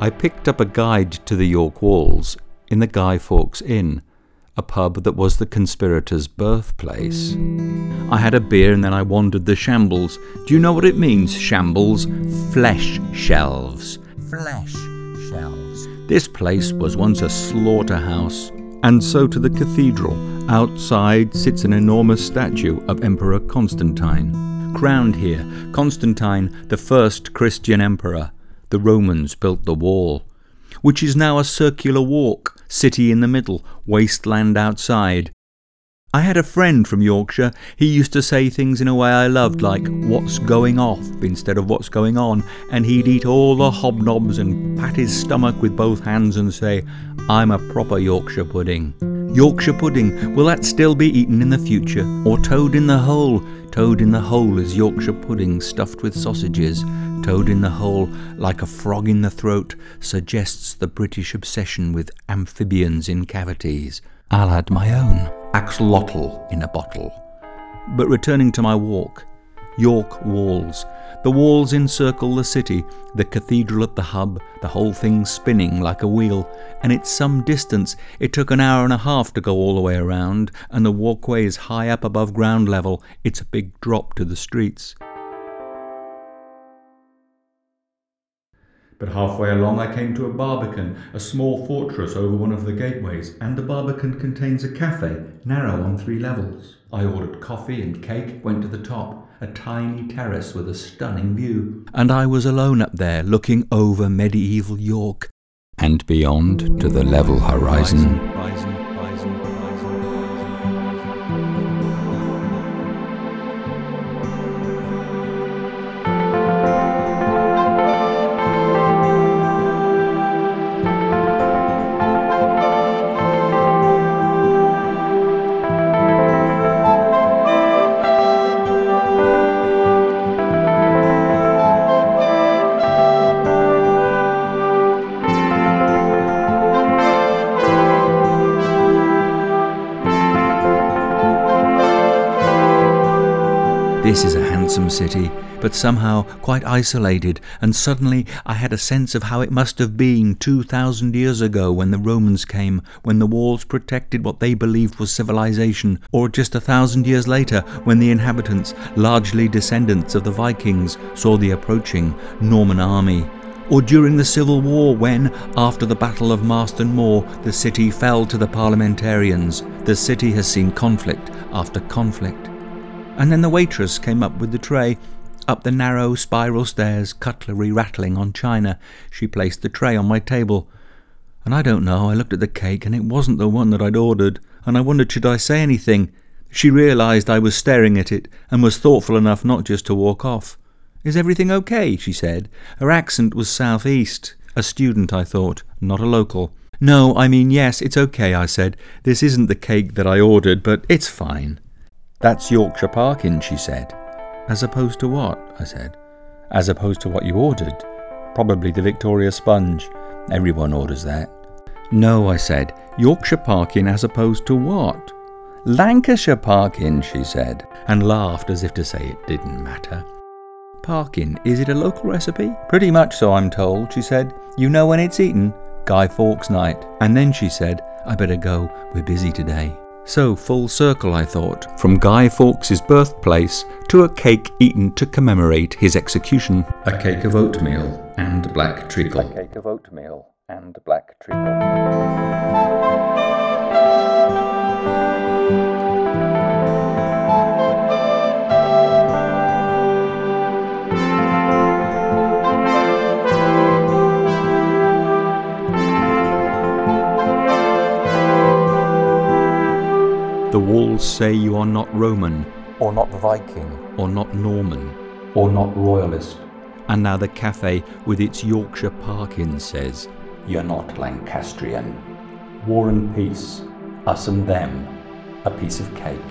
I picked up a guide to the York Walls in the Guy Fawkes Inn, a pub that was the conspirators' birthplace. I had a beer and then I wandered the shambles. Do you know what it means, shambles? Flesh shelves. Flesh shelves. This place was once a slaughterhouse, and so to the cathedral. Outside sits an enormous statue of Emperor Constantine. Crowned here, Constantine, the first Christian emperor. The Romans built the wall, which is now a circular walk, city in the middle, wasteland outside. I had a friend from Yorkshire. He used to say things in a way I loved, like what's going off instead of what's going on, and he'd eat all the hobnobs and pat his stomach with both hands and say, I'm a proper Yorkshire pudding. Yorkshire pudding, will that still be eaten in the future? Or toad in the hole? Toad in the hole is Yorkshire pudding stuffed with sausages. Toad in the hole, like a frog in the throat, suggests the British obsession with amphibians in cavities. I'll add my own axolotl in a bottle. But returning to my walk, York walls. The walls encircle the city, the cathedral at the hub, the whole thing spinning like a wheel, and it's some distance. It took an hour and a half to go all the way around, and the walkway is high up above ground level. It's a big drop to the streets. But halfway along, I came to a barbican, a small fortress over one of the gateways, and the barbican contains a cafe, narrow on three levels. I ordered coffee and cake, went to the top, a tiny terrace with a stunning view. And I was alone up there, looking over medieval York and beyond to the level horizon. horizon, horizon, This is a handsome city, but somehow quite isolated, and suddenly I had a sense of how it must have been 2,000 years ago when the Romans came, when the walls protected what they believed was civilization, or just a thousand years later when the inhabitants, largely descendants of the Vikings, saw the approaching Norman army. Or during the Civil War, when, after the Battle of Marston Moor, the city fell to the parliamentarians. The city has seen conflict after conflict. And then the waitress came up with the tray. Up the narrow spiral stairs, cutlery rattling on china, she placed the tray on my table. And I don't know, I looked at the cake and it wasn't the one that I'd ordered, and I wondered should I say anything. She realized I was staring at it and was thoughtful enough not just to walk off. Is everything okay? she said. Her accent was southeast. A student, I thought, not a local. No, I mean, yes, it's okay, I said. This isn't the cake that I ordered, but it's fine. That's Yorkshire Parkin, she said. As opposed to what? I said. As opposed to what you ordered. Probably the Victoria Sponge. Everyone orders that. No, I said. Yorkshire Parkin as opposed to what? Lancashire Parkin, she said, and laughed as if to say it didn't matter. Parkin, is it a local recipe? Pretty much so, I'm told, she said. You know when it's eaten? Guy Fawkes night. And then she said, I better go, we're busy today. So, full circle, I thought, from Guy Fawkes's birthplace to a cake eaten to commemorate his execution. A cake of oatmeal and black treacle. A cake of oatmeal and black treacle. Walls say you are not Roman, Or not Viking. or not Norman, Or not Royalist. and now the cafe with its Yorkshire Parkin says, You're not Lancastrian. War and peace. Us and them. A piece of cake.